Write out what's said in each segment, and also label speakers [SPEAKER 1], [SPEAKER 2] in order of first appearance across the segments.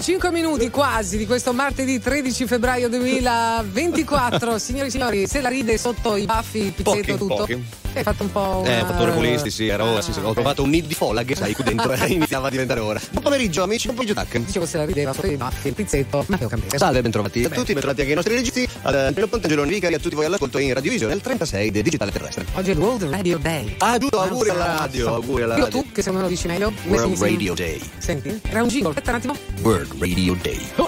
[SPEAKER 1] 5 minuti quasi di questo martedì 13 febbraio 2024. Signori e signori, se la ride sotto i baffi, il pizzetto, tutto.
[SPEAKER 2] Pochi.
[SPEAKER 1] Hai fatto un po'.
[SPEAKER 2] Eh,
[SPEAKER 1] una...
[SPEAKER 2] Eh, fattore fatto un reculisti, sì, era ora. Ah. Sì, sì, ho trovato un nid di folla che sai qui dentro eh, iniziava a diventare ora. Buon pomeriggio, amici, buon pomeriggio tac.
[SPEAKER 1] Dicevo se la rideva sotto i baffi, il pizzetto, Matteo Campese.
[SPEAKER 2] Salve, bentrovati a tutti, bentrovati anche ai nostri registi, ad eh, Antonio Pontangeloni Vicari, a tutti voi all'ascolto in Radiovisione al 36 del Digitale Terrestre.
[SPEAKER 1] Oggi è il World Radio Day.
[SPEAKER 2] Ah, giusto, auguri alla radio, auguri alla radio.
[SPEAKER 1] Io tu, che se non lo dici meglio,
[SPEAKER 2] World Radio Day.
[SPEAKER 1] Senti, era un jingle, aspetta un attimo.
[SPEAKER 2] World Bird Radio Day.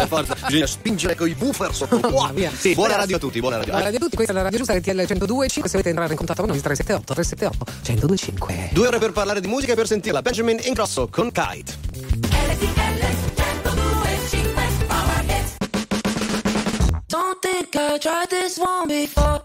[SPEAKER 2] Oh, forza, bisogna spingere con i buffer sotto.
[SPEAKER 1] Oh, via.
[SPEAKER 2] Sì, buona radio a tutti, buona radio.
[SPEAKER 1] Buona radio a tutti, questa è la radio giusta RTL 1025. Se volete entrare in contatto con noi 378 378 1025.
[SPEAKER 2] Due ore per parlare di musica e per sentirla. Benjamin Ingrosso con Kite.
[SPEAKER 3] Don't think I tried this one before.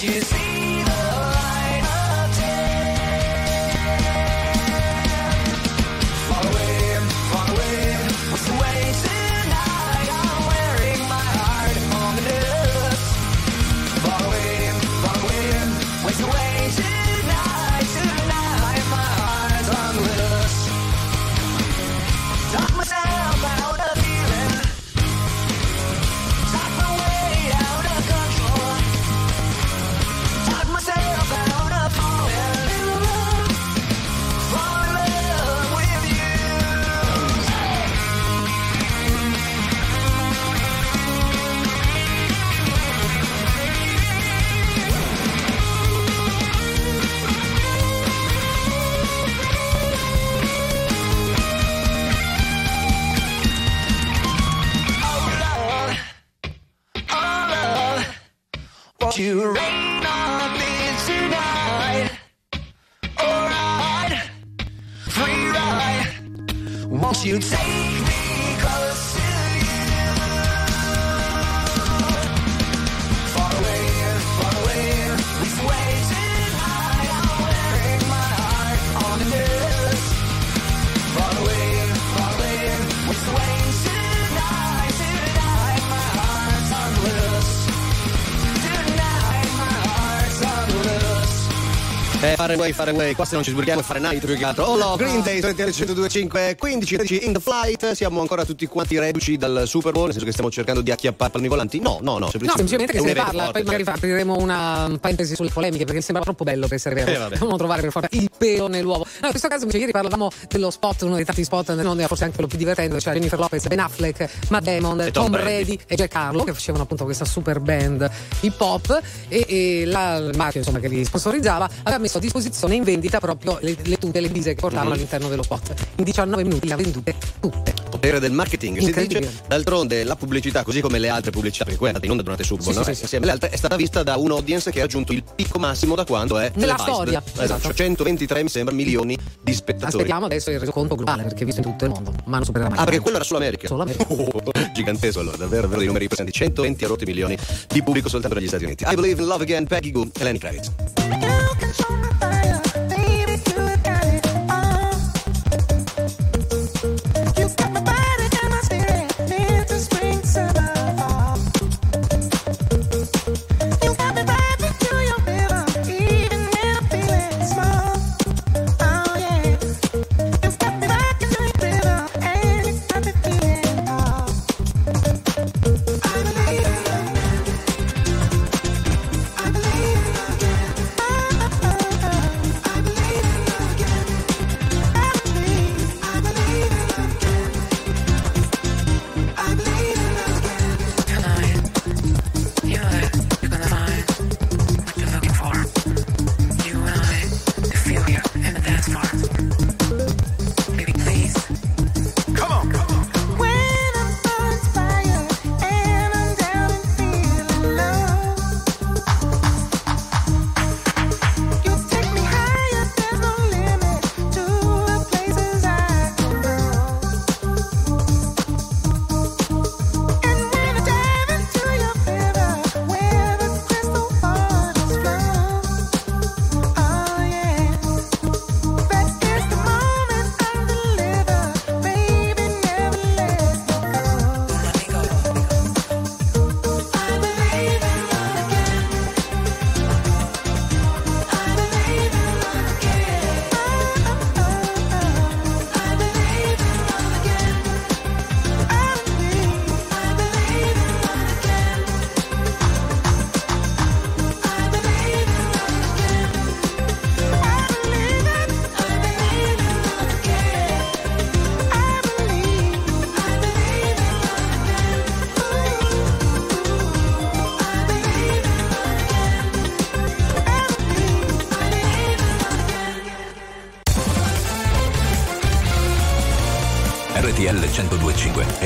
[SPEAKER 3] you
[SPEAKER 4] say fare away, fare away, qua se non ci sburghiamo è fare night più che altro. Oh no, Green Day, 1025, 15, 13 in the flight. Siamo ancora tutti quanti reduci dal Super Bowl, nel senso che stiamo cercando di acchiappare palmi volanti. No, no, no,
[SPEAKER 1] No,
[SPEAKER 4] semplicemente,
[SPEAKER 1] semplicemente che se ne parla,
[SPEAKER 4] forte,
[SPEAKER 1] poi magari apriremo una parentesi sulle polemiche perché sembra troppo bello per essere vero.
[SPEAKER 4] Eh.
[SPEAKER 1] Dobbiamo trovare per forza il pelo nell'uovo. No, in questo caso invece ieri parlavamo dello spot, uno dei tanti spot, non forse anche quello più divertente, cioè Jennifer Lopez, Ben Affleck, Matt Damon,
[SPEAKER 4] E Tom
[SPEAKER 1] Tom,
[SPEAKER 4] Brady.
[SPEAKER 1] Brady e Jack Harlow che facevano appunto questa super band hip hop e, e la, marchio insomma, che li sponsorizzava aveva messo a disposizione in vendita proprio le, le tute, le divise che portavano all'interno dello spot. In 19 minuti le ha vendute tutte.
[SPEAKER 4] Potere del marketing si dice d'altronde la pubblicità così come le altre pubblicità perché quella è andata in onda durante Super Bowl
[SPEAKER 1] Sì,
[SPEAKER 4] no?
[SPEAKER 1] sì, sì, sì.
[SPEAKER 4] Insieme alle altre è stata vista da un audience che ha raggiunto il picco massimo da quando è
[SPEAKER 1] Nella
[SPEAKER 4] televised.
[SPEAKER 1] storia,
[SPEAKER 4] esatto,
[SPEAKER 1] esatto.
[SPEAKER 4] cioè 123 mi sembra milioni di spettatori
[SPEAKER 1] Aspettiamo adesso il resoconto globale perché visto in tutto il mondo, ma non supererà mai.
[SPEAKER 4] Ah, perché quello era solo America.
[SPEAKER 1] Solo America.
[SPEAKER 4] Oh, gigantesco allora, davvero, davvero dei numeri presenti. 120 a rotti milioni di pubblico soltanto negli Stati Uniti. I believe in love again, Peggy Goo e Lenny Kravitz.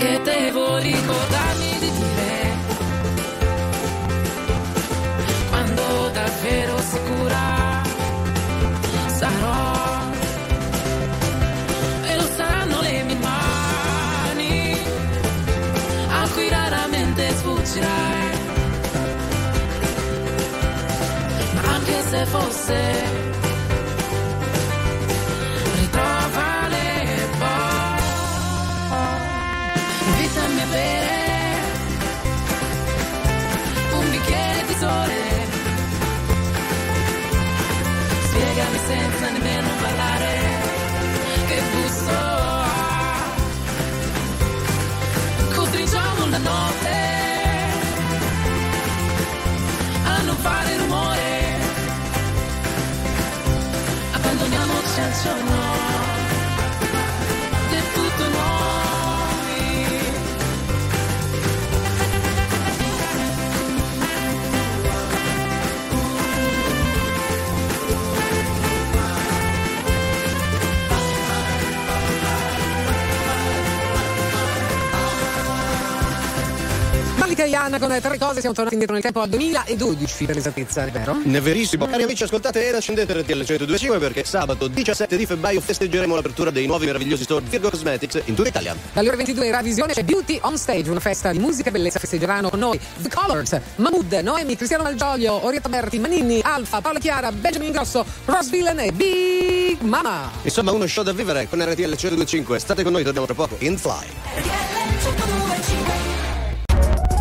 [SPEAKER 5] Che devo ricordarmi di
[SPEAKER 6] dire. Quando davvero sicura sarò. E lo saranno le mie mani a cui raramente sfuggirai. Ma anche se fosse abbandoniamoci al
[SPEAKER 1] Malika Iana con tre cose, siamo tornati indietro nel tempo al 2012 per l'esattezza, è vero?
[SPEAKER 2] È verissimo. Cari amici, ascoltate ed accendete RTL 1025 perché sabato 17 di febbraio festeggeremo l'apertura dei nuovi meravigliosi store Virgo Cosmetics in tutta Italia.
[SPEAKER 1] Dalle ore 22 in Ravisione c'è Beauty on Stage, una festa di musica e bellezza. Festeggeranno con noi The Colors, Mahmood, Noemi, Cristiano Malgioglio, Orietta Berti, Manini, Alfa, Paola Chiara, Benjamin Ingrosso, Ross Villain e Big Mama.
[SPEAKER 2] Insomma, uno show da vivere con RTL 1025. State con noi, torniamo tra poco. In Fly.
[SPEAKER 7] RTL 1025,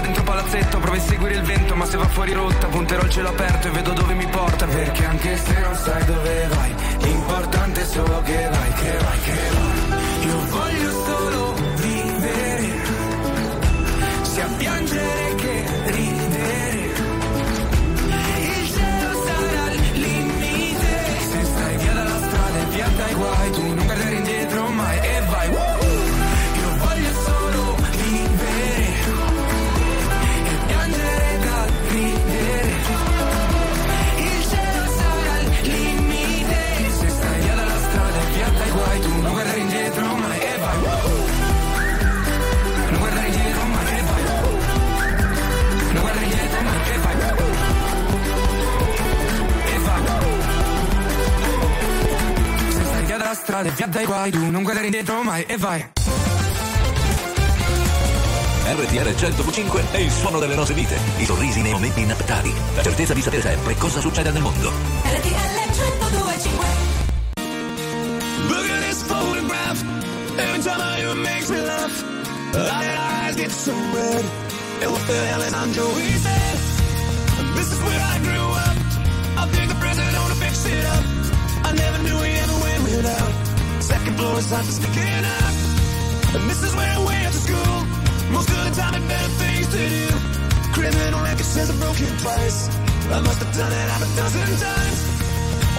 [SPEAKER 8] ma dentro palazzetto. Provo a seguire il vento, ma se va fuori rotta, punterò il cielo aperto e vedo dove mi porta. Perché anche se non sai dove vai, l'importante è solo che vai, che vai, che vai. Io voglio solo vivere, sia piangere stai via dalla strada e via dai guai, tu non guardare indietro mai e vai.
[SPEAKER 7] RTL 1025 è il suono delle nostre vite, i sorrisi nei momenti inattesi, la certezza di sapere sempre cosa succede nel mondo.
[SPEAKER 9] Look at this photograph. Every time I hear it makes me laugh. Our eyes get so red. And what the hell is Andre said? This is where I grew up. I think the president ought to fix it up. I never knew we ever Second floor is not just sticking up. And this is where I went to school. Most good time, had better things to do. Criminal record says I broke it twice. I must have done it half a dozen times.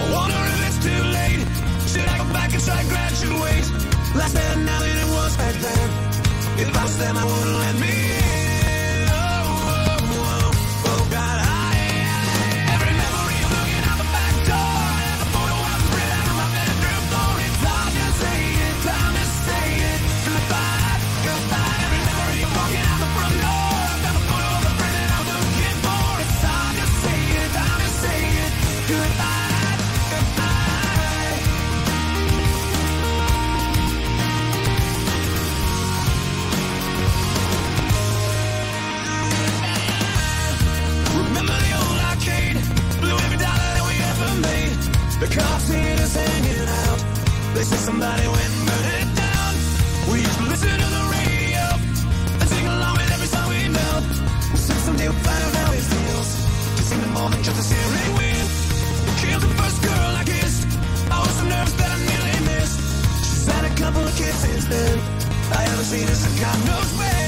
[SPEAKER 9] I wonder if it's too late. Should I go back and try and graduate? Less than now than it was back then. If I was them, I wouldn't let me in. They said somebody went and burned it down. We used to listen to the radio and sing along with every song we know. Said someday we'll find out how it feels to sing more than just a steering wheel. Killed the first girl I kissed. I was so nervous that I nearly missed. She's had a couple of since then. I haven't seen her since God knows when.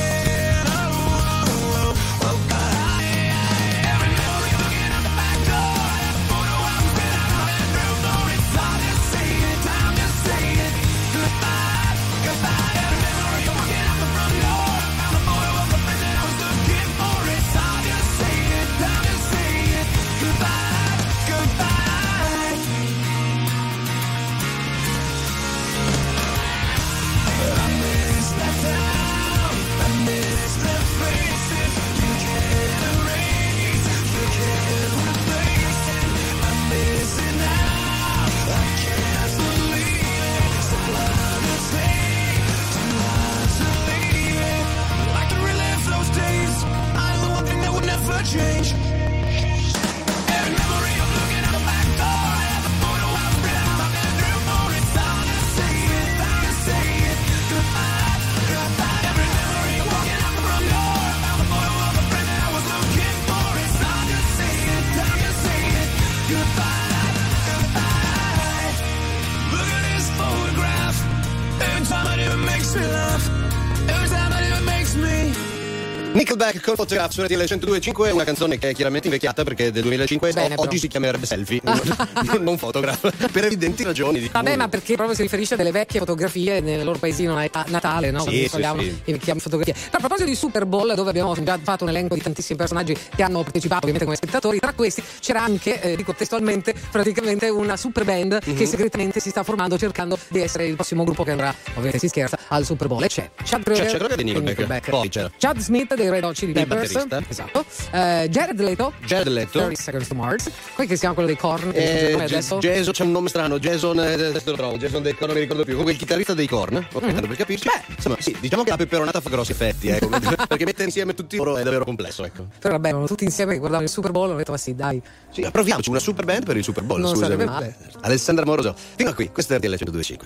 [SPEAKER 2] Nickelback con Photograph su RTL 102.5 è una canzone che è chiaramente invecchiata perché è del 2005
[SPEAKER 1] Bene,
[SPEAKER 2] oggi
[SPEAKER 1] però.
[SPEAKER 2] si chiamerebbe selfie, non, non photograph, per evidenti ragioni. Di
[SPEAKER 1] Vabbè, ma perché proprio si riferisce a delle vecchie fotografie nel loro paesino nat- natale, no?
[SPEAKER 2] Sì, sì, sì.
[SPEAKER 1] le vecchie fotografie. A proposito di Super Bowl, dove abbiamo già fatto un elenco di tantissimi personaggi che hanno partecipato, ovviamente come spettatori, tra questi c'era anche, eh, dico testualmente, praticamente una super band
[SPEAKER 2] Mhm.
[SPEAKER 1] che segretamente si sta formando cercando di essere il prossimo gruppo che andrà, ovviamente si scherza, al Super Bowl. E c'è Chad Kroeger,
[SPEAKER 2] c'è Kroeger di
[SPEAKER 1] e
[SPEAKER 2] Nickelback. Poi c'era.
[SPEAKER 1] Chad Smith dei Red Hot Chili
[SPEAKER 2] Il
[SPEAKER 1] Peppers,
[SPEAKER 2] batterista.
[SPEAKER 1] esatto. Eh, Jared Leto,
[SPEAKER 2] Jared Leto.
[SPEAKER 1] 30 Seconds to Mars, poi che si chiama quello dei Korn,
[SPEAKER 2] Eh. Jason c'è un nome strano, Jason eh, adesso lo trovo, Jason dei Korn non mi ricordo più. Comunque il chitarrista dei Korn, ok,
[SPEAKER 1] Mhm.
[SPEAKER 2] tanto per capirci. Beh, insomma, sì, diciamo che la peperonata fa grossi effetti, ecco, perché mettere insieme tutti loro è davvero complesso, ecco.
[SPEAKER 1] Però vabbè, erano tutti insieme che guardavano il Super Bowl, ho detto ma sì, dai.
[SPEAKER 2] Sì, proviamoci una super band per il Super Bowl,
[SPEAKER 1] Non
[SPEAKER 2] scusami.
[SPEAKER 1] sarebbe male.
[SPEAKER 2] Alessandra Moroso. Fino a qui, questo è RTL 102.5.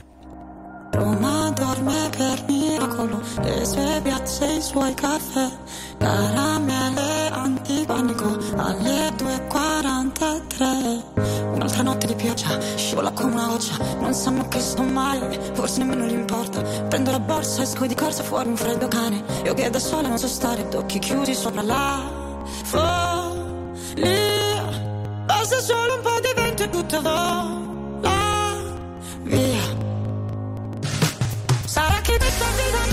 [SPEAKER 10] Roma dorme per miracolo, le sue piazze, i suoi caffè, caramelle antipanico alle 2.43. Un'altra notte di pioggia, scivola come una goccia, non sanno che sto male, forse nemmeno gli importa. Prendo la borsa, esco di corsa fuori un freddo cane, io che da sola non so stare, occhi chiusi sopra la follia. Basta solo un po' di vento e tutto vola via. Sarà che questa vita non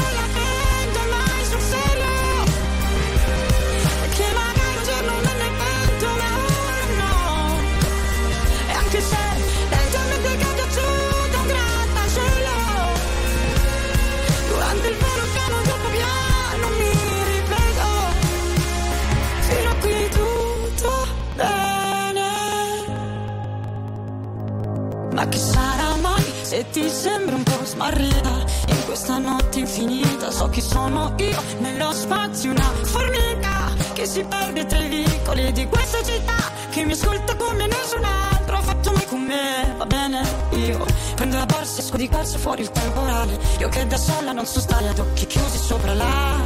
[SPEAKER 10] ma che sarà mai se ti sembra un po' smarrita in questa notte infinita? So chi sono io nello spazio, una formica che si perde tra i vicoli di questa città, che mi ascolta come nessun altro ha fatto mai con me. Va bene, io prendo la borsa, esco di corsa fuori il temporale. Io che da sola non so stare ad occhi chiusi sopra la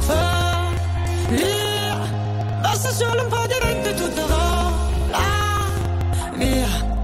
[SPEAKER 10] follia. Basta solo un po' di vento e tutto vola via.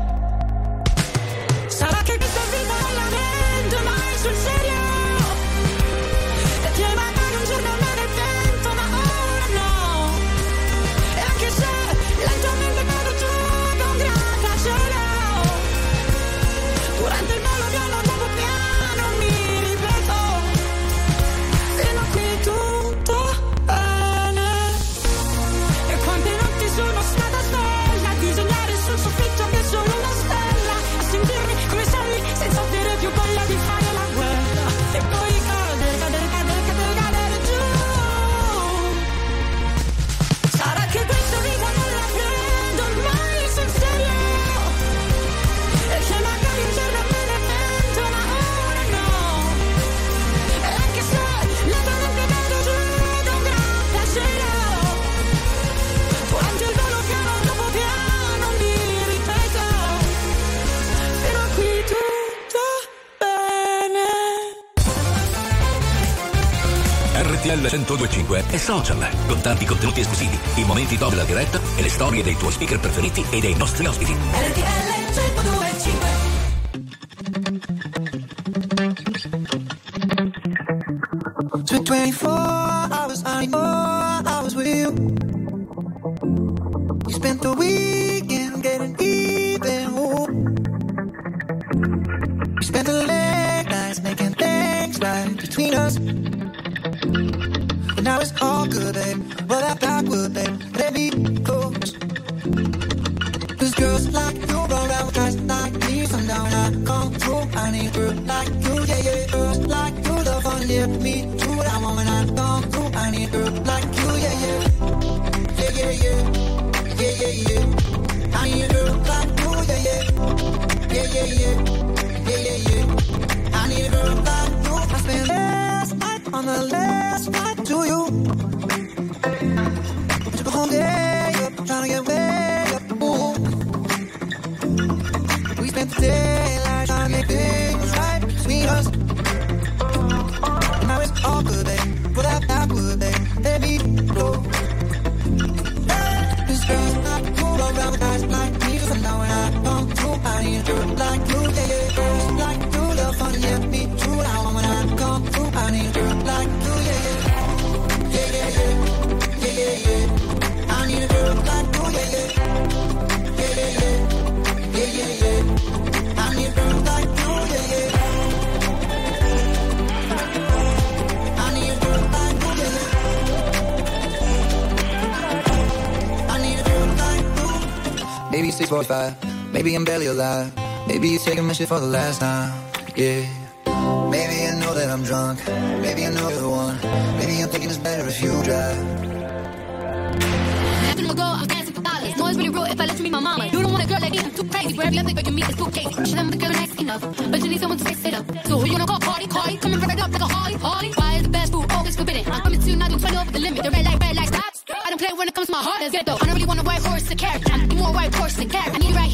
[SPEAKER 3] RTL 1025 è social, con tanti contenuti esclusivi, i momenti top della diretta e le storie dei tuoi speaker preferiti e dei nostri ospiti.
[SPEAKER 7] RTL 1025
[SPEAKER 4] So 24 hours, I know
[SPEAKER 11] maybe I'm barely alive. Maybe you're taking my shit for the last time. Yeah. Maybe I know that I'm drunk. Maybe I know you're the one. Maybe I'm thinking it's better if you drive.
[SPEAKER 12] Nothing to go, I'm dancing for dollars. No, it's really real if I let you be my mama. You don't want a girl like me, I'm too crazy. Where every other girl you meet is too crazy. Should have the girl nice enough, but you need someone to fix it up. So who you gonna call? Cardi, Cardi, coming right up like a Harley, Harley. Why is the best food always forbidden? I'm coming to you, not doing 20 over the limit. The red light, red light, stop. I don't play when it comes to my heart. Let's get though. I don't really want a white horse to carry. I'm more white horse than carry. I need you right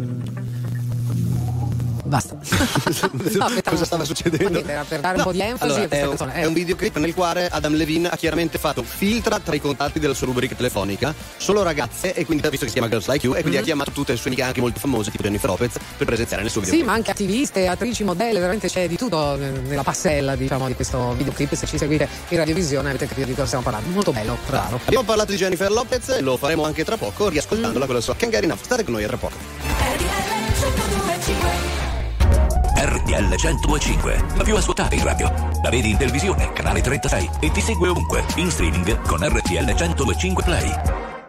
[SPEAKER 1] Basta. No.
[SPEAKER 2] Cosa stava succedendo?
[SPEAKER 1] Niente, era per dare un po' di enfasi
[SPEAKER 2] Allora,
[SPEAKER 1] a questa
[SPEAKER 2] è, un,
[SPEAKER 1] canzone.
[SPEAKER 2] è un videoclip nel quale Adam Levine ha chiaramente fatto filtra tra i contatti della sua rubrica telefonica solo ragazze e quindi ha visto che si chiama Girls Like You e quindi ha chiamato tutte le sue amiche anche molto famose tipo Jennifer Lopez per presenziare nel suo
[SPEAKER 1] Sì,
[SPEAKER 2] videoclip.
[SPEAKER 1] ma anche attiviste, attrici, modelle, veramente c'è di tutto nella passella, diciamo, di questo videoclip. Se ci seguite in radiovisione avete capito di cosa stiamo parlando. Molto bello, l'altro.
[SPEAKER 2] Abbiamo parlato di Jennifer Lopez e lo faremo anche tra poco riascoltandola con la sua Enough. State con noi a tra poco.
[SPEAKER 3] RTL 1025, la più ascoltata in radio. La vedi in televisione, canale 36 e ti segue ovunque, in streaming con RTL 1025 Play.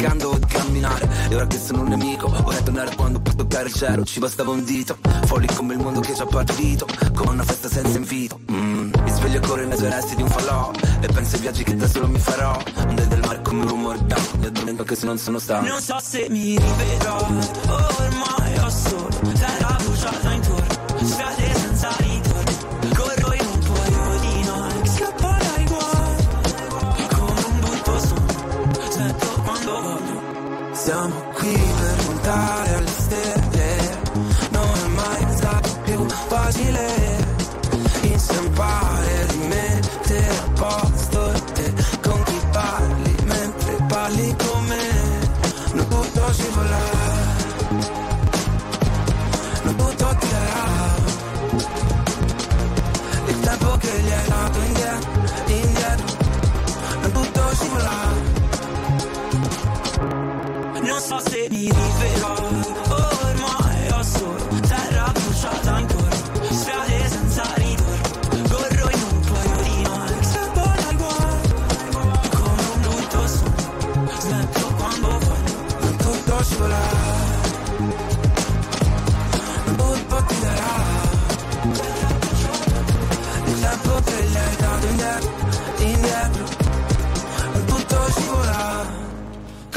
[SPEAKER 9] Cercando di camminare. E ora che sono un nemico Vorrei tornare quando per toccare il cielo. Ci bastava un dito Folli come il mondo che ci ha partito. Come una festa senza invito. Mm, Mi sveglio e corro nei tuoi resti di un falò. E penso ai viaggi che da solo mi farò. Onde del mare come un rumore d'acqua Mi addormento anche se non sono stanco.
[SPEAKER 8] Non so se mi rivedrai, oh, ormai ho solo terra
[SPEAKER 9] Siamo qui per puntare alle stelle. Non è mai stato più facile. Inciampare,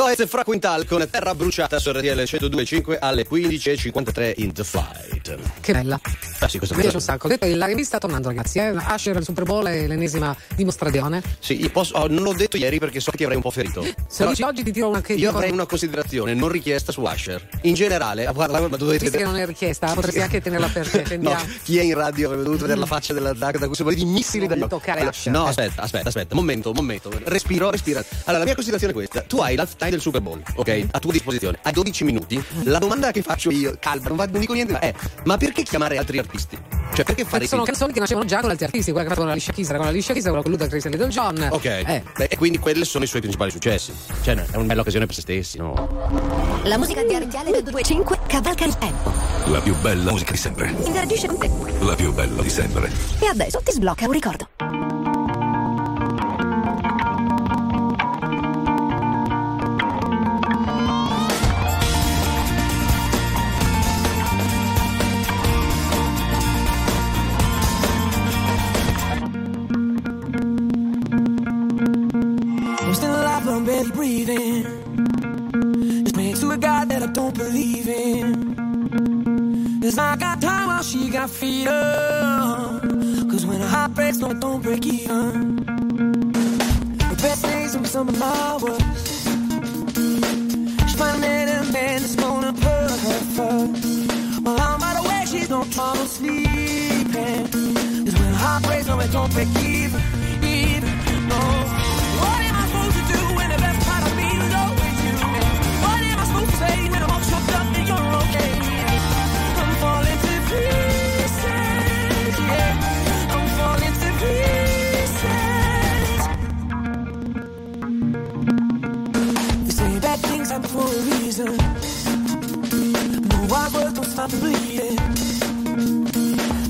[SPEAKER 2] Coez fra Quintal con Terra Bruciata su RTL 102.5 alle 15.53 in The Flight.
[SPEAKER 1] Che bella.
[SPEAKER 2] Ah sì, questa
[SPEAKER 1] Mi piace un sacco. Detto, la rivista tornando, ragazzi. Eh? Usher al Super Bowl è l'ennesima dimostrazione.
[SPEAKER 2] Sì, io posso- oh, non l'ho detto ieri perché so che ti avrei un po' ferito.
[SPEAKER 1] Se dici oggi ti tiro una che
[SPEAKER 2] io avrei una considerazione non richiesta su Usher. In generale, ah, guarda, ma dovete
[SPEAKER 1] Visto che non è richiesta, potresti anche tenerla per te.
[SPEAKER 2] No, chi è in radio avrebbe dovuto vedere la faccia della Zac da questo di missili occhi.
[SPEAKER 1] toccare
[SPEAKER 2] Allora,
[SPEAKER 1] Usher.
[SPEAKER 2] No, aspetta, aspetta, aspetta, momento, momento. Respiro, respira. Allora, la mia considerazione è questa. Tu hai l'halftime del Super Bowl, ok? A tua disposizione. Hai 12 minuti. La domanda che faccio io, calma, non, va- non dico niente, ma è: ma perché chiamare altri artisti? Cioè, perché fare
[SPEAKER 1] sono canzoni che nascevano già con altri artisti, quella che ha fatto con Alicia Keys, era con Alicia Keys, quella con Ludacris e Little John.
[SPEAKER 2] Ok,
[SPEAKER 1] Eh.
[SPEAKER 2] Beh, e quindi quelli sono i suoi principali successi. Cioè, è una bella occasione per se stessi, no?
[SPEAKER 13] La musica di RTL 25 cavalca il tempo.
[SPEAKER 7] La più bella musica di sempre.
[SPEAKER 13] Interagisce con te.
[SPEAKER 7] La più bella di sempre.
[SPEAKER 13] E adesso ti sblocca un ricordo.
[SPEAKER 8] Don't break even. The best days be some of my worst. She finally met a man that's gonna put her first. While I'm wide awake, she's no trouble sleeping. Cause when heart breaks, no, it don't break. Even,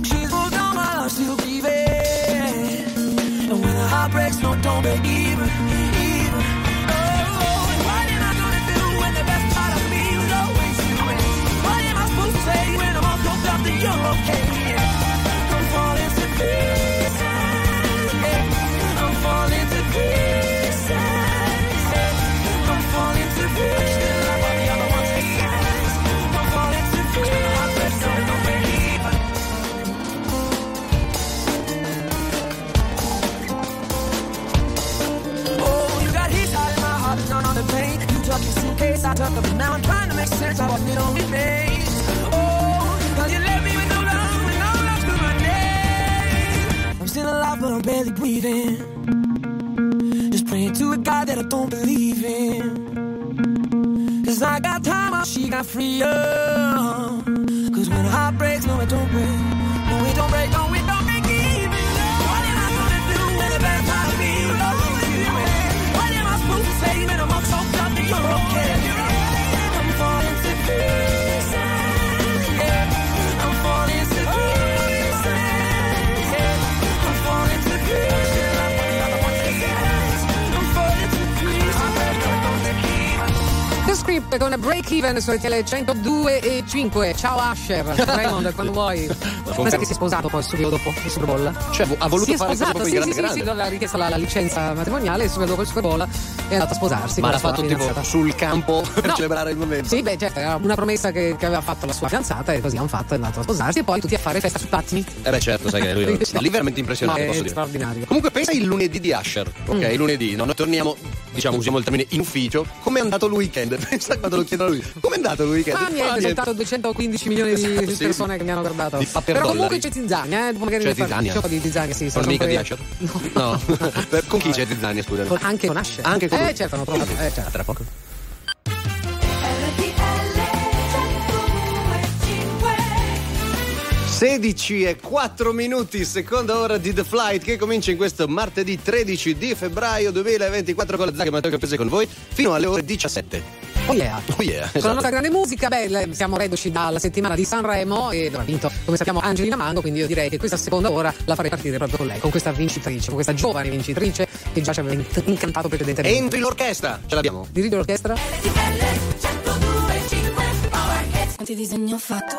[SPEAKER 8] She's on still grieving. And when the heart breaks, no, don't break even, barely breathing. Just Praying to a God that I don't believe in. Cause I got time, she got freedom. Cause when heart breaks, no, it don't break.
[SPEAKER 1] Script con Break Even su RTL 102 e 5. Ciao Asher. Raymond, quando vuoi. Pensa che si è sposato poi subito dopo il Super Bowl.
[SPEAKER 2] Cioè, ha voluto
[SPEAKER 1] si è
[SPEAKER 2] fare
[SPEAKER 1] sposato, sì,
[SPEAKER 2] in
[SPEAKER 1] sì,
[SPEAKER 2] grande
[SPEAKER 1] sì,
[SPEAKER 2] grande.
[SPEAKER 1] aveva richiesto la, la licenza matrimoniale e subito dopo il Super Bowl è andato a sposarsi.
[SPEAKER 2] Ma l'ha fatto tipo sul campo per
[SPEAKER 1] No.
[SPEAKER 2] celebrare il momento.
[SPEAKER 1] Sì, beh, certo, era una promessa che, che aveva fatto la sua fidanzata e così hanno fatto, è andato a sposarsi e poi tutti a fare festa su pattini.
[SPEAKER 2] Eh beh certo, sai che lui
[SPEAKER 1] No.
[SPEAKER 2] lì veramente impressionante, posso dire.
[SPEAKER 1] straordinario.
[SPEAKER 2] Comunque pensa il lunedì di Asher, ok?
[SPEAKER 1] Mm.
[SPEAKER 2] Lunedì, no? Noi torniamo, diciamo, usiamo il termine in ufficio. Come è andato il weekend? Pensa quando lo chiedono a lui. Come è andato il weekend?
[SPEAKER 1] Ah, niente, soltanto 215 milioni di
[SPEAKER 2] Esatto, sì.
[SPEAKER 1] persone che mi hanno guardato.
[SPEAKER 2] Di
[SPEAKER 1] Però comunque
[SPEAKER 2] dollari.
[SPEAKER 1] c'è Tizzania, eh? dopo magari
[SPEAKER 2] C'è
[SPEAKER 1] po' di Tizzania, sì. sono
[SPEAKER 2] Formica di Asher? No. Per- con chi c'è Tizzania, scusa?
[SPEAKER 1] Con- anche con Asher.
[SPEAKER 2] Anche con
[SPEAKER 1] Eh,
[SPEAKER 2] lui.
[SPEAKER 1] certo, hanno provato. Eh, certo.
[SPEAKER 2] Tra poco. 16 e 4 minuti, seconda ora di The Flight che comincia in questo martedì 13 di febbraio 2024 con la Zacca Matteo Campese con voi fino alle ore 17.
[SPEAKER 1] Oh yeah.
[SPEAKER 2] Oh yeah,
[SPEAKER 1] Con la
[SPEAKER 2] esatto.
[SPEAKER 1] nostra grande musica, beh, siamo reduci dalla settimana di Sanremo e ha vinto, come sappiamo, Angelina Mango, quindi io direi che questa seconda ora la farei partire proprio con lei, con questa vincitrice, con questa giovane vincitrice che già ci aveva in- incantato precedentemente.
[SPEAKER 2] Entri l'orchestra, ce l'abbiamo.
[SPEAKER 1] Dirige l'orchestra?
[SPEAKER 14] Quanti disegni ho fatto,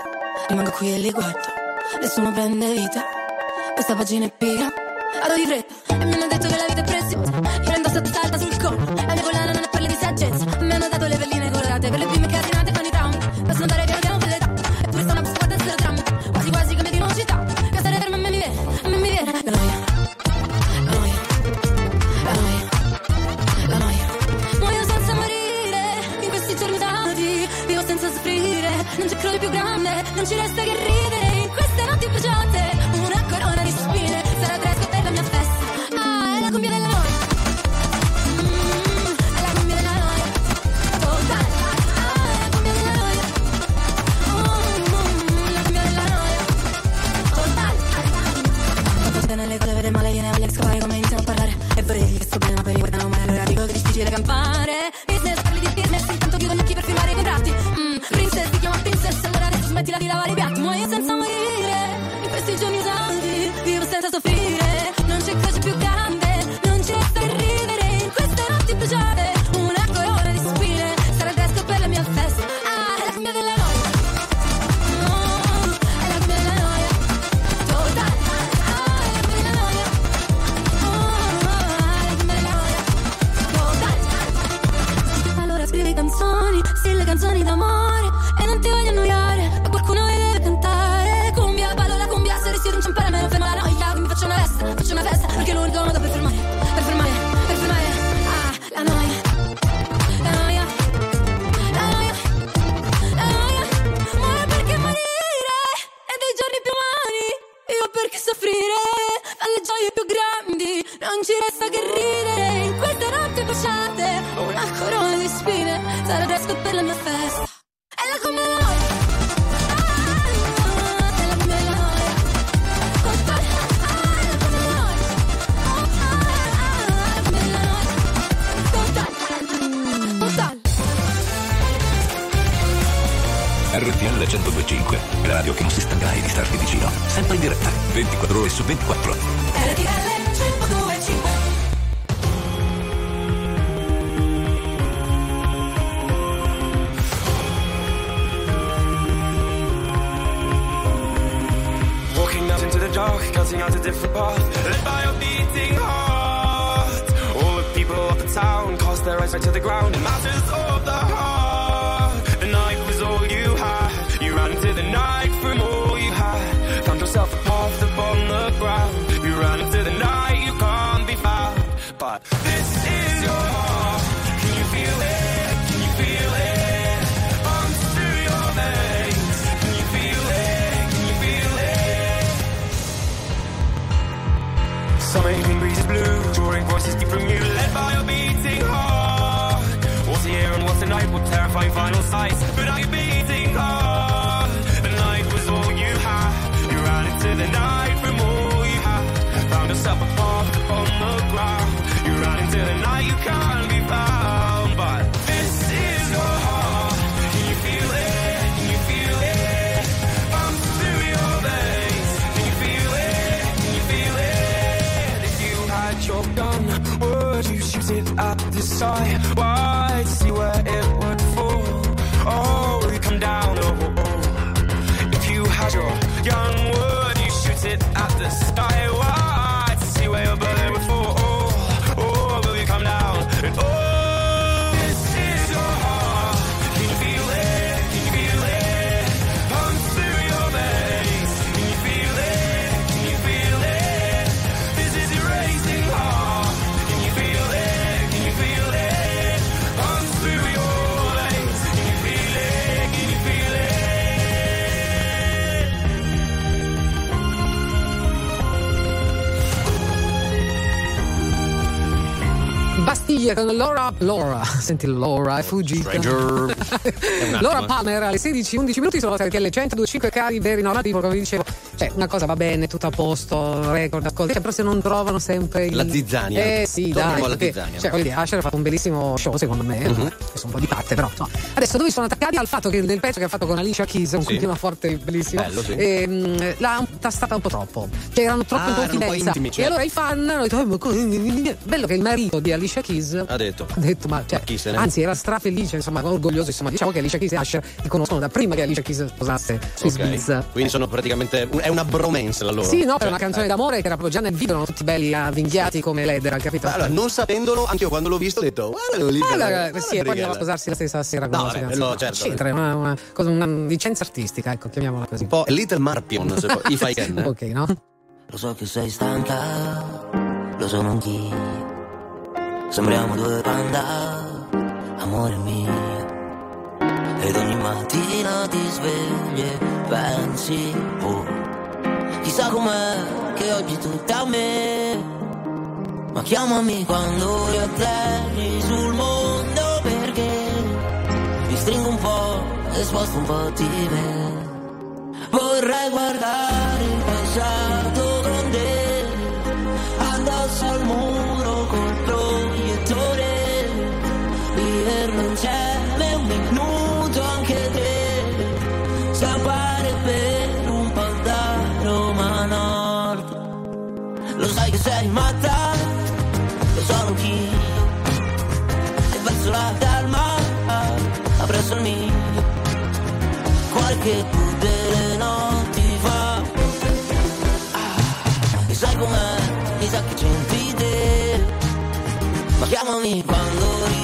[SPEAKER 14] rimango qui e li guardo. Nessuno prende vita, questa pagina è piena. Vado di fretta e mi hanno detto che la vita è preziosa.
[SPEAKER 8] Right to the ground. It matters of the heart. The night was all you had. You ran into the night from all you had. Found yourself a path upon the ground. You ran into the night, you can't be found. But this is your heart. Can you feel it? Can you feel it? Pumps through your veins. Can you feel it? Can you feel it? Summer evening breeze is blue, drawing voices deep from you, led by your find final sights, but are you beating heart? The night was all you had. You ran into the night from all you had. Found yourself a path on the ground. You ran into the night you can't
[SPEAKER 1] Bastiglia con Laura. Laura, senti Laura, è fuggita.
[SPEAKER 2] Stranger.
[SPEAKER 1] Laura
[SPEAKER 2] eh.
[SPEAKER 1] Palmer alle 16, 11 minuti sono state le 125 cari veri normativi, come vi dicevo. Cioè, una cosa va bene, tutto a posto, record, ascolti, cioè, però se non trovano sempre il-
[SPEAKER 2] La zizzania.
[SPEAKER 1] Eh sì,
[SPEAKER 2] Torniamo
[SPEAKER 1] dai.
[SPEAKER 2] alla
[SPEAKER 1] perché,
[SPEAKER 2] zizzania.
[SPEAKER 1] Cioè, voglio dire, Asher ha fatto un bellissimo show, secondo me.
[SPEAKER 2] Mhm.
[SPEAKER 1] Questo è un po' di parte, però. insomma. Adesso dove sono attaccati al fatto che nel pezzo che ha fatto con Alicia Keys, un
[SPEAKER 2] Sì.
[SPEAKER 1] continuo forte bellissimo,
[SPEAKER 2] Bello, sì.
[SPEAKER 1] ehm, l'ha tastata un po' troppo. Cioè, erano troppo
[SPEAKER 2] Ah,
[SPEAKER 1] in
[SPEAKER 2] un
[SPEAKER 1] confidenza.
[SPEAKER 2] intimi,
[SPEAKER 1] E
[SPEAKER 2] certo.
[SPEAKER 1] allora i fan hanno detto, "Eh, co- bello che il marito di Alicia Keys
[SPEAKER 2] Ha detto.
[SPEAKER 1] ha detto, ma, cioè,
[SPEAKER 2] Ma chi se ne-
[SPEAKER 1] anzi, era strafelice, insomma, orgoglioso. Insomma, diciamo che Alicia Keys e Asher si conoscono da prima che Alicia Keys sposasse Swiss
[SPEAKER 2] Ok.
[SPEAKER 1] Beats.
[SPEAKER 2] Quindi sono praticamente. È una bromance la loro.
[SPEAKER 1] Sì, no,
[SPEAKER 2] Cioè,
[SPEAKER 1] per una canzone
[SPEAKER 2] eh.
[SPEAKER 1] d'amore che era proprio già nel video, erano tutti belli avvinghiati come Leder, capito?
[SPEAKER 2] Allora, non sapendolo, anche io quando l'ho visto ho detto, guarda lì. Guarda
[SPEAKER 1] sì, e poi andava a sposarsi la stessa sera con
[SPEAKER 2] No,
[SPEAKER 1] la
[SPEAKER 2] vabbè,
[SPEAKER 1] canzone.
[SPEAKER 2] certo.
[SPEAKER 1] C'entra, è una, una, cosa- una licenza artistica, ecco, chiamiamola così.
[SPEAKER 2] Un po' Little Marpion, se può- if I can.
[SPEAKER 1] ok, no?
[SPEAKER 15] Lo so che sei stanca, lo sono anch'io. Sembriamo due panda, amore mio. Ed ogni mattina ti svegli e pensi, oh, chissà com'è che oggi tutto è a me. Ma chiamami quando riatterri sul mondo perché mi stringo un po' e sposto un po' di me. Vorrei guardare il passato che più delle notti fa Ah, E sai com'è, mi sa che c'entri te Ma chiamami quando ripasserai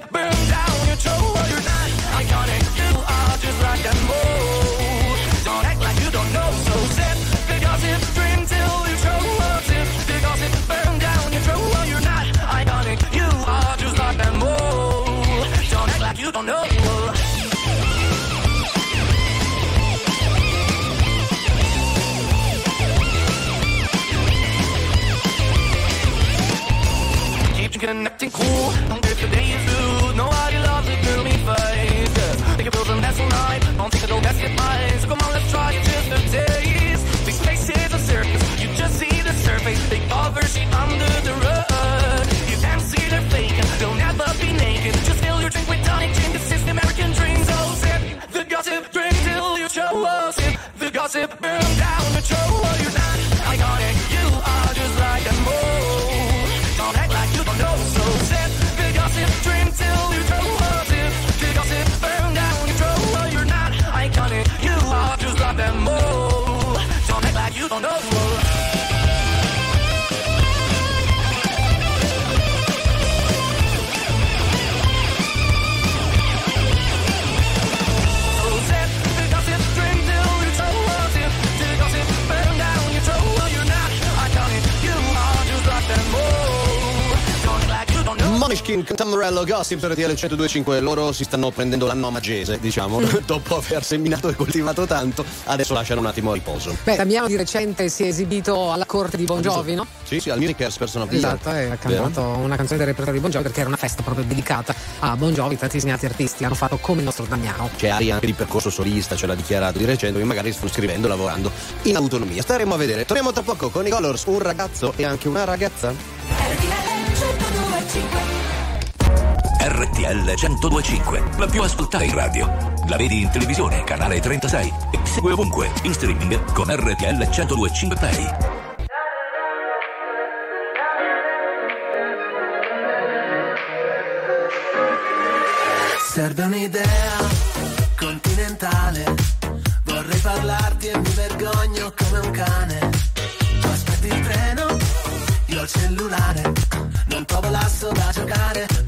[SPEAKER 8] it burns down your you're not iconic. You are just. Don't act like you don't know. So the gossip, till you the gossip, burn down your throat. You're not iconic. You are just. Don't act like you don't know. cool. If day is Maneskin Cantamorello Gossip
[SPEAKER 2] per DL 1025 loro si stanno prendendo l'anno magese diciamo mm. dopo aver seminato e coltivato tanto. Adesso lasciano un attimo a riposo.
[SPEAKER 1] Beh Damiano di recente si è esibito alla corte di Bon Jovi no?
[SPEAKER 2] sì sì al Musicers Person of
[SPEAKER 1] esatto e ha cantato Vero? una canzone del repertorio di Bon Jovi perché era una festa proprio dedicata a Bon Jovi. Tantissimi altri artisti hanno fatto come il nostro Damiano.
[SPEAKER 2] C'è aria anche di percorso solista ce l'ha dichiarato di recente che magari sto scrivendo lavorando in autonomia. Staremo a vedere. Torniamo tra poco con i Colors un ragazzo e anche una ragazza.
[SPEAKER 16] RTL RTL 1025, la più ascoltata in radio. La vedi in televisione, canale 36 e segui ovunque, in streaming con RTL 1025 Play.
[SPEAKER 9] Serve un'idea continentale, vorrei parlarti e mi vergogno come un cane. Tu aspetti il treno, io il cellulare, non trovo l'asso da giocare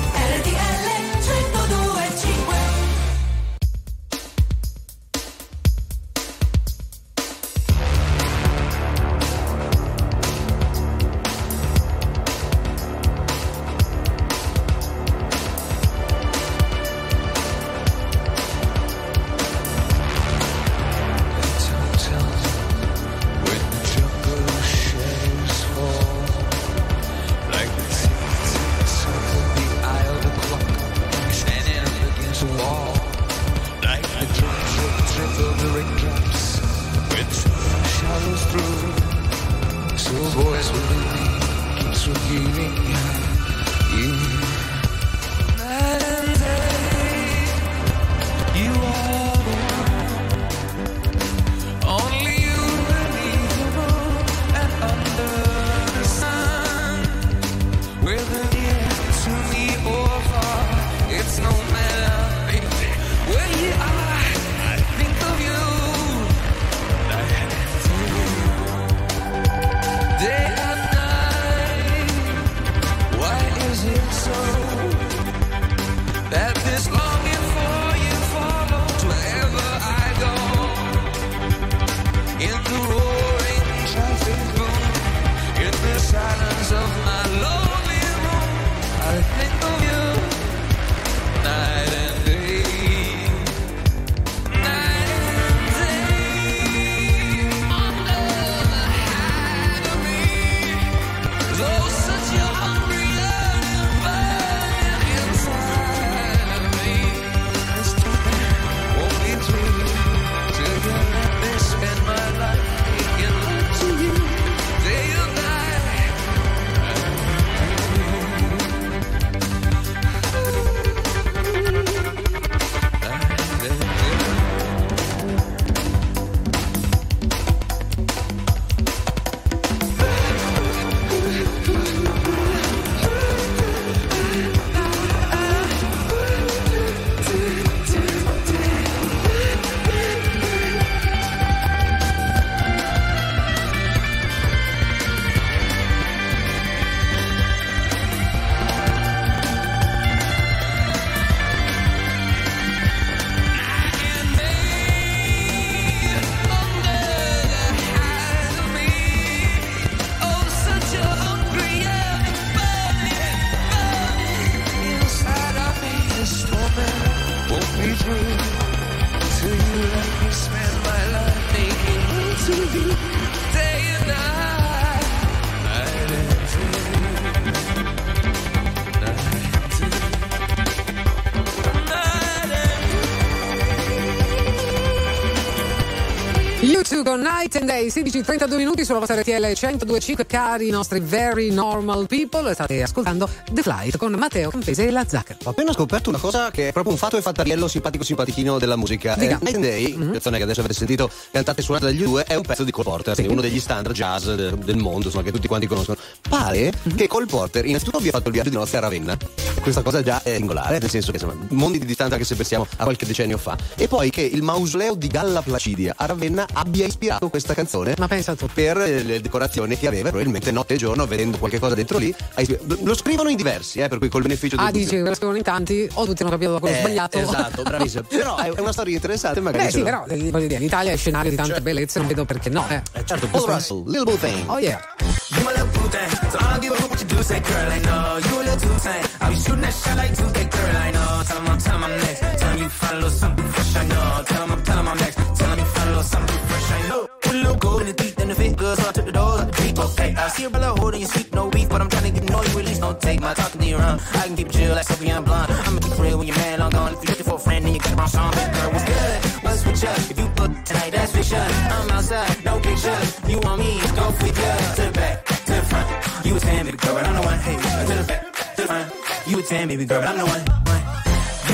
[SPEAKER 1] Con Night and Day, 16-32 minuti sulla vostra RTL 1025, cari nostri very normal people. State ascoltando The Flight con Matteo Campese e la Zacca.
[SPEAKER 2] Ho appena scoperto una cosa che è proprio un fatto e fattariello simpatico simpatichino della musica.
[SPEAKER 1] Dica.
[SPEAKER 2] Eh, Night and Day, canzone che adesso avete sentito cantate e suonate dagli due, è un pezzo di Cole Porter, quindi uno degli standard jazz de- del mondo, insomma, che tutti quanti conoscono. Pare che Cole Porter innanzitutto abbia fatto il viaggio di nozze a Ravenna. Questa cosa già è singolare, nel senso che insomma, mondi di distanza anche se pensiamo a qualche decennio fa. E poi che il mausoleo di Galla Placidia a Ravenna abbia ispirato questa canzone
[SPEAKER 1] Ma pensa tu.
[SPEAKER 2] per eh, le decorazioni che aveva, probabilmente notte e giorno, vedendo qualche cosa dentro lì. ispirato- Lo scrivono in diversi, eh, per cui col beneficio di
[SPEAKER 1] Ah, dici, ve lo scrivono in tanti, o tutti hanno capito da quello
[SPEAKER 2] Eh,
[SPEAKER 1] sbagliato.
[SPEAKER 2] Esatto, bravissimo. Però è una storia interessante, magari.
[SPEAKER 1] Beh, sì, però eh, voglio dire, l'Italia è scenario di tante bellezze, non vedo perché no. Eh.
[SPEAKER 2] Certo, Paul Russell, Little Boo Thing.
[SPEAKER 1] Oh yeah.
[SPEAKER 9] You my little boo thing, so I don't give a what you do. Say, girl, I know you a little too tame. I'll be shooting that shot like 2K, girl, I know. Tell 'em I'm, tell 'em I'm next. Tell 'em you find a little something fresh, I know. Tell 'em I'm, tell 'em I'm next. Tell 'em you find a little something fresh, Gold in the teeth and the fit so I took the doors out the creek. Okay, I see a brother holding your sweet, no weed.
[SPEAKER 17] don't take my talking to your own. I can keep it chill like Sophie and Blonde. I'ma keep real when your man long gone. If you're looking for a friend, then you got wrong song. Girl, what's good? What's with you? If you book tonight, that's fiction. I'm outside, no pictures. You want me? Go with you. To the back, to the front. You a 10, baby girl, but I'm the one. Hey, to the back, to the front. You a 10, baby girl, but I'm the one. You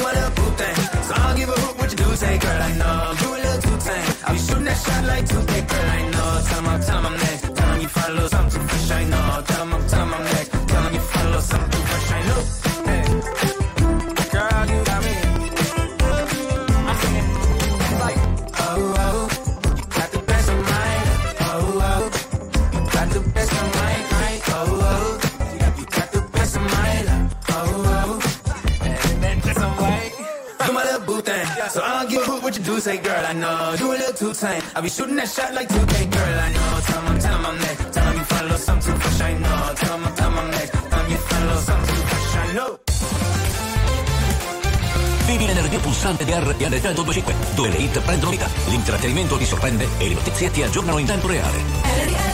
[SPEAKER 17] a little boo thing, so I don't give a hoot what you do. Say, girl, I know you a little too tame. I'll be shooting that shot like 2K, girl, I know. Tell 'em I'm, tell I'm next. Tell 'em you find a little something fresh, I know. Tell 'em I'm, tell I'm next. Tell 'em you find a little something fresh, I know. Say, girl, I know. You a little too tame. I'll be shooting that shot like 2K, girl, I know. Tell 'em I'm, tell 'em I'm next. Tell 'em you find a little something fresh, I know. Tell 'em I'm, tell 'em I'm next. Tell 'em you find a little something fresh, I know.
[SPEAKER 7] Vivi l'energia pulsante di RTL 1025, dove le hit prendono vita, l'intrattenimento ti sorprende e le notizie ti aggiornano in tempo reale.
[SPEAKER 8] RTL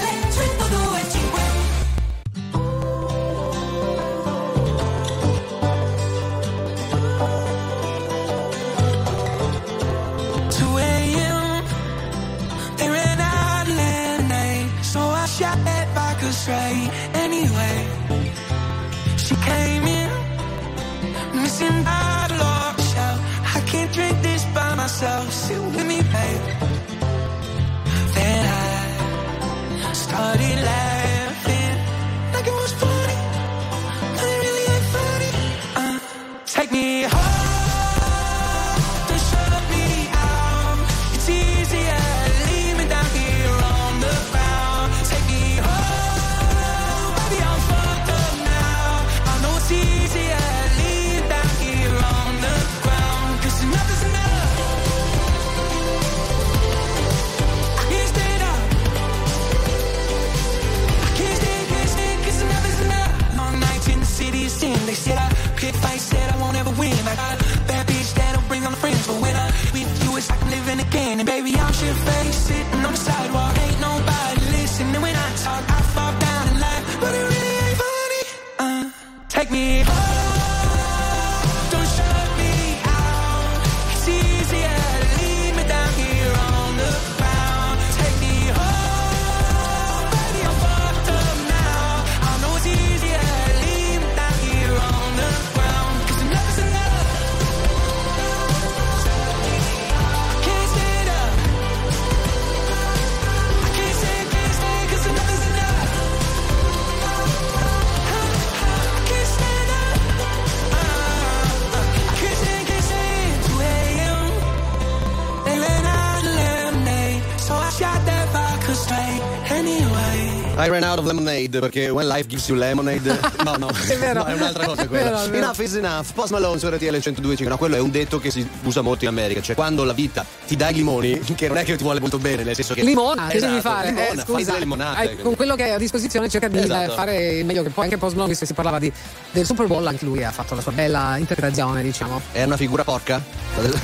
[SPEAKER 18] out of lemonade
[SPEAKER 2] perché when life gives you lemonade. No, no,
[SPEAKER 1] È vero.
[SPEAKER 2] no, è un'altra cosa
[SPEAKER 1] È
[SPEAKER 2] quella.
[SPEAKER 1] vero, è vero.
[SPEAKER 2] Enough is enough. Post Malone su RTL 102.5. No, quello è un detto che si usa molto in America. Cioè, quando la vita ti dà i limoni, che non è che ti vuole molto bene, nel senso che.
[SPEAKER 1] Limona, che
[SPEAKER 2] Esatto,
[SPEAKER 1] devi fare?
[SPEAKER 2] Limona,
[SPEAKER 1] Eh, scusa,
[SPEAKER 2] limonate.
[SPEAKER 1] hai- con quello che hai a disposizione cerca di
[SPEAKER 2] Esatto.
[SPEAKER 1] eh, fare il meglio che puoi. Anche Post Malone, visto che si parlava di- del Super Bowl, anche lui ha fatto la sua bella interpretazione, diciamo.
[SPEAKER 2] È una figura porca?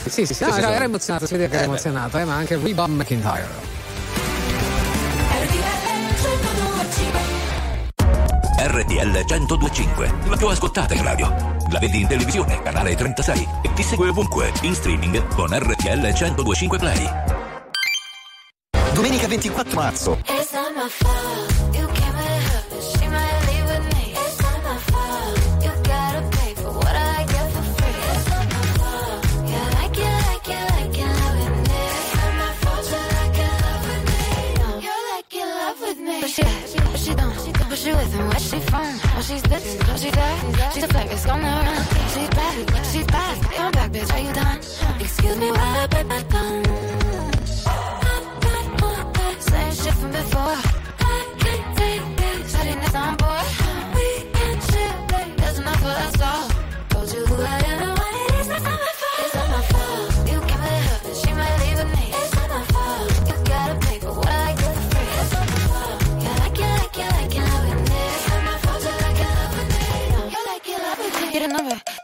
[SPEAKER 1] Sì, sì, sì, no, era emozionato, si vede che era
[SPEAKER 2] Eh,
[SPEAKER 1] emozionato, eh, ma anche Reba McIntyre.
[SPEAKER 7] RTL 1025, la più ascoltata in radio. La vedi in televisione, canale 36 e ti segue ovunque, in streaming con RTL 1025 Play.
[SPEAKER 19] Domenica 24 marzo.
[SPEAKER 20] She with him. Where she from? Oh, she's this. Oh, she's that. She's a flag. It's gonna run. She's back. She's back. Come back, bitch. Are you done? Excuse me while I bite my tongue. Same shit from before. I can't take this. Shutting this on board.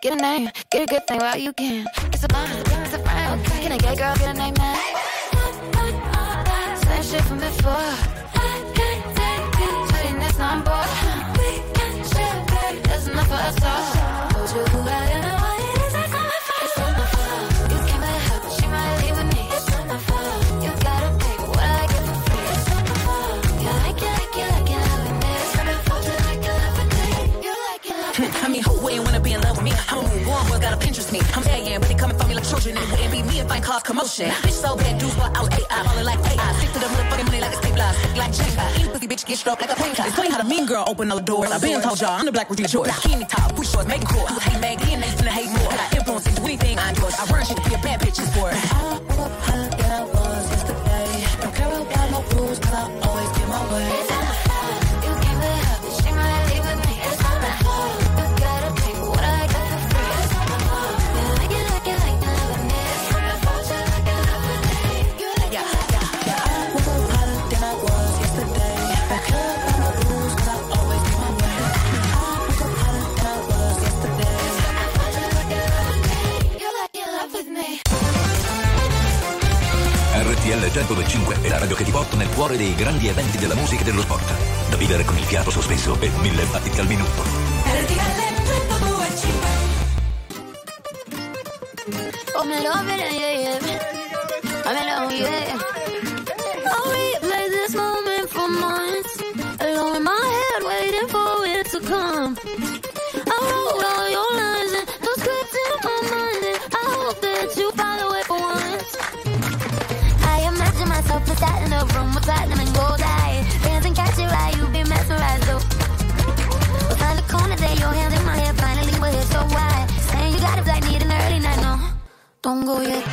[SPEAKER 20] Get a name, get a good thing while you can. It's a blind, it's a friend. Okay. Can a gay girl get a name now? Same shit from before.
[SPEAKER 15] For. It wouldn't be me if I ain't cause commotion. Bitch so bad, dudes want out AI, falling like AI. Stick to the motherfucking money like a stapler, stick like Jenga. Any pussy bitch get struck like a painter. It's funny how the mean girl open all the doors. I been told y'all I'm the black Regina George. Bikini top, push shorts, making cool. You hate Meg, and they finna hate more. I influence into anything I endorse. I run shit to be a bad bitch sport. I
[SPEAKER 7] 1025 è la radio che ti porta nel cuore dei grandi eventi della musica e dello sport. Da vivere con il fiato sospeso e mille battiti al minuto.
[SPEAKER 21] Oh, me love it, yeah, yeah. I'm in love, yeah.
[SPEAKER 3] oh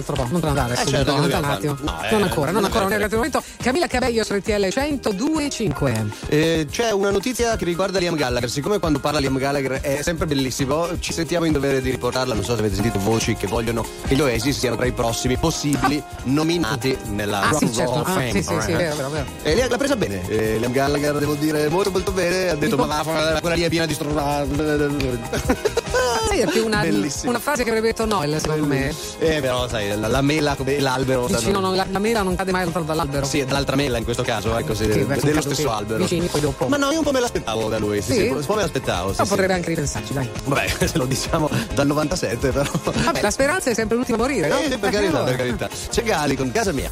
[SPEAKER 3] altro po', non andare.
[SPEAKER 2] Eh, certo,
[SPEAKER 3] non un attimo.
[SPEAKER 2] No, eh,
[SPEAKER 3] non ancora, non
[SPEAKER 2] non
[SPEAKER 3] ancora, non è arrivato il momento. Camilla Cabello su RTL 1025.
[SPEAKER 2] Eh, c'è una notizia che riguarda Liam Gallagher. Siccome quando parla Liam Gallagher è sempre bellissimo, ci sentiamo in dovere di riportarla. Non so se avete sentito voci che vogliono che gli Oasis siano tra i prossimi possibili nominati nella
[SPEAKER 3] Ah,
[SPEAKER 2] Rock
[SPEAKER 3] sì,
[SPEAKER 2] and
[SPEAKER 3] certo.
[SPEAKER 2] Of
[SPEAKER 3] Ah,
[SPEAKER 2] Fame.
[SPEAKER 3] sì, sì, sì, vero, vero, vero.
[SPEAKER 2] E lei l'ha presa bene. Eh, Liam Gallagher, devo dire, molto molto bene. Ha detto, ma va, quella lì è piena di stronzate.
[SPEAKER 3] Sì, è più una, una frase che avrebbe detto Noel, secondo me.
[SPEAKER 2] Eh, però, sai, la, la mela come l'albero.
[SPEAKER 3] Dici,
[SPEAKER 2] stanno-
[SPEAKER 3] no, no, la, la mela non cade mai lontano dall'albero.
[SPEAKER 2] Sì, dall'altra mela in questo caso, ecco, sì,
[SPEAKER 3] Sì,
[SPEAKER 2] dello
[SPEAKER 3] caduti
[SPEAKER 2] stesso albero.
[SPEAKER 3] vicini, poi dopo.
[SPEAKER 2] Ma no, io un po' me l'aspettavo da lui, sì,
[SPEAKER 3] Sì?
[SPEAKER 2] sì, un po' me l'aspettavo. Sì,
[SPEAKER 3] Ma
[SPEAKER 2] sì.
[SPEAKER 3] potrebbe anche ripensarci, dai.
[SPEAKER 2] Vabbè, se lo diciamo dal 97, però.
[SPEAKER 3] Vabbè, la speranza è sempre l'ultima a morire, no?
[SPEAKER 2] Eh, per carità, per carità. C'è Gali con casa mia.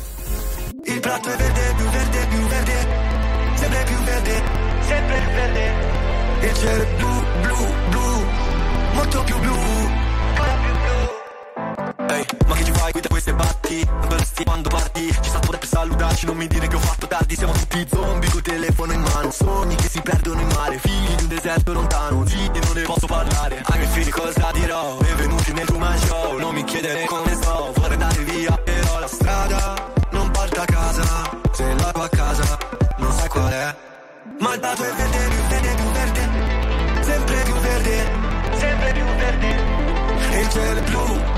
[SPEAKER 9] Il prato è verde, più verde, più verde, sempre più verde, sempre più verde. Il cielo è blu, molto più blu.
[SPEAKER 22] Ehi, ma che ci fai qui da queste batti? Non dovresti quando parti. Ci sta pure per salutarci, non mi dire che ho fatto tardi. Siamo tutti zombie col telefono in mano. Sogni che si perdono in mare. Figli di un deserto lontano. Zitti, non ne posso parlare. Ai miei figli cosa dirò? Benvenuti nel Truman Show. Non mi chiedere come sto. Vorrei andare via Però la strada non porta a casa. Se la tua casa non sai qual è.
[SPEAKER 9] Ma il prato è verde, E il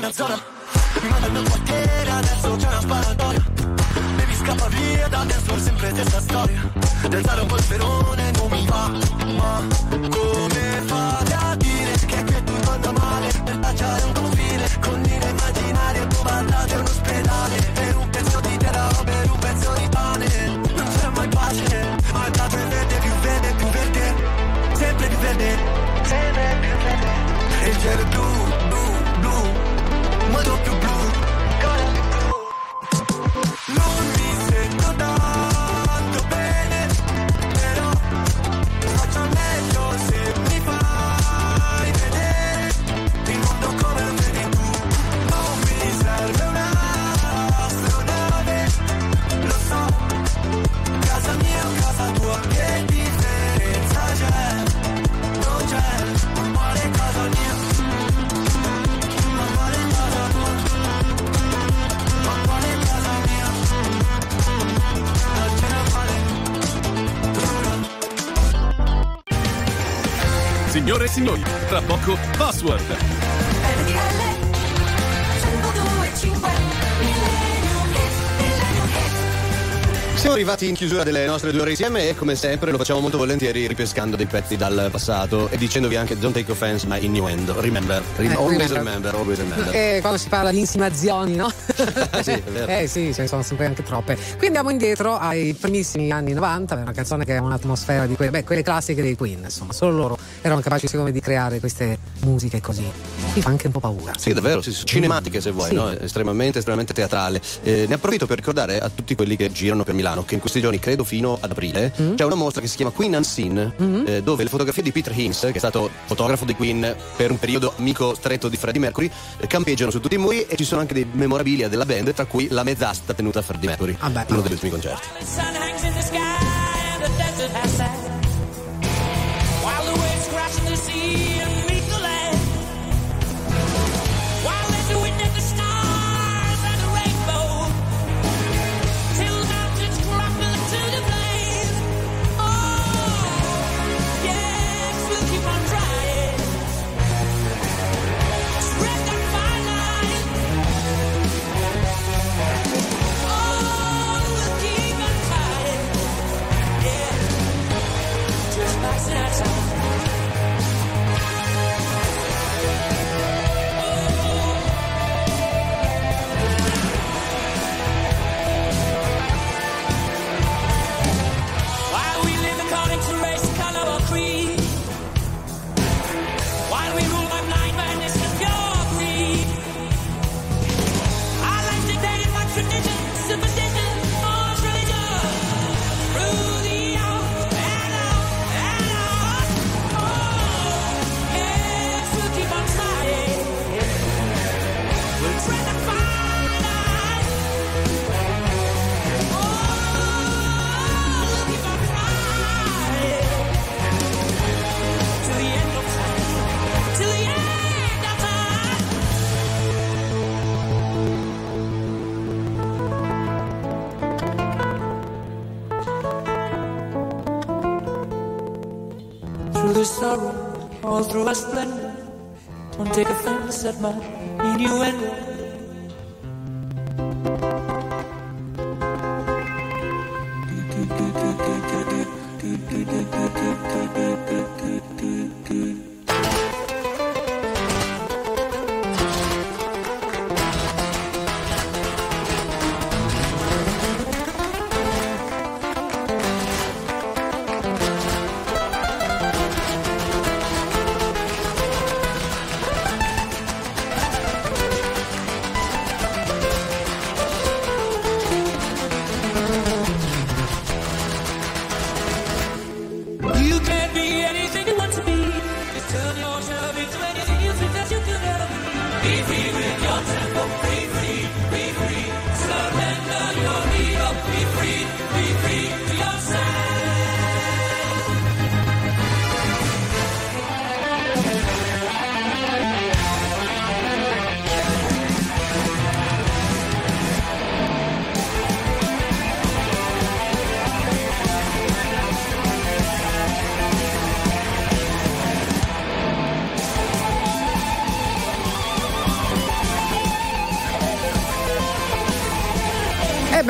[SPEAKER 9] nella zona. Il mio quartiere adesso c'è una sparatoria. Devi scappare via da dentro sempre testa storia. Del un polverone non mi va Ma come fate a dire che, che tu manda male? Per tacciare un comune
[SPEAKER 23] Signore e signori, tra poco Password.
[SPEAKER 2] Siamo arrivati in chiusura delle nostre due ore insieme e come sempre lo facciamo molto volentieri ripescando dei pezzi dal passato e dicendovi anche don't take offense my innuendo. Remember, rem-
[SPEAKER 1] Eh,
[SPEAKER 2] always
[SPEAKER 1] remember.
[SPEAKER 2] remember, always remember.
[SPEAKER 1] Eh, quando si parla di insimazioni, no?
[SPEAKER 2] sì, è vero.
[SPEAKER 1] Eh sì, ce ne sono sempre anche troppe. Qui andiamo indietro ai primissimi anni 90, è una canzone che ha un'atmosfera di quelle, beh, quelle classiche dei Queen, insomma, solo loro erano capaci secondo me di creare queste musiche così. Mi fa anche un po' paura.
[SPEAKER 2] Sì, davvero, sì, cinematiche se vuoi,
[SPEAKER 1] Sì.
[SPEAKER 2] no? estremamente, estremamente teatrale. Eh, ne approfitto per ricordare a tutti quelli che girano per Milano che in questi giorni, credo fino ad aprile,
[SPEAKER 1] Mm.
[SPEAKER 2] c'è una mostra che si chiama Queen Unseen,
[SPEAKER 1] Mm-hmm.
[SPEAKER 2] eh, dove le fotografie di Peter Hinz, che è stato fotografo di Queen per un periodo amico stretto di Freddie Mercury, eh, campeggiano su tutti i muri e ci sono anche dei memorabilia della band, tra cui la mezzasta tenuta a Freddie Mercury,
[SPEAKER 1] Ah,
[SPEAKER 2] uno degli ultimi concerti.
[SPEAKER 24] Sorrow, all through our splendor. Don't take offense at my innuendo.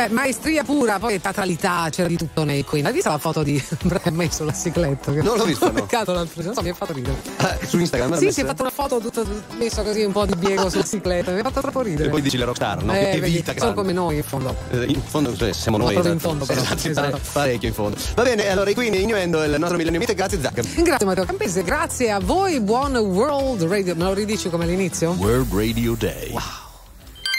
[SPEAKER 1] Beh, maestria pura, poi teatralità, c'era di tutto nei Queen. Hai visto la foto di Brian May sulla cicletta?
[SPEAKER 2] Non l'ho visto, no.
[SPEAKER 1] Peccato l'altro giorno, non so, mi ha fatto ridere.
[SPEAKER 2] Ah, su Instagram?
[SPEAKER 1] Sì, si è fatto una foto tutto messo così un po' di biego sulla cicletta, mi ha fatto troppo ridere.
[SPEAKER 2] E poi dici le rockstar, no?
[SPEAKER 1] Eh,
[SPEAKER 2] che, che
[SPEAKER 1] vedi,
[SPEAKER 2] vita
[SPEAKER 1] sono
[SPEAKER 2] grande.
[SPEAKER 1] come noi in fondo.
[SPEAKER 2] Eh, In fondo cioè, siamo noi.
[SPEAKER 1] proprio in
[SPEAKER 2] esatto.
[SPEAKER 1] fondo, però.
[SPEAKER 2] Esatto,
[SPEAKER 1] Esatto.
[SPEAKER 2] pare- parecchio in fondo. Va bene, allora i Queen innuendo il nostro Millennium Meet. Grazie Zac.
[SPEAKER 1] Grazie Matteo Campese, grazie a voi, buon World Radio. Me lo ridici come all'inizio?
[SPEAKER 16] World Radio Day.
[SPEAKER 1] Wow.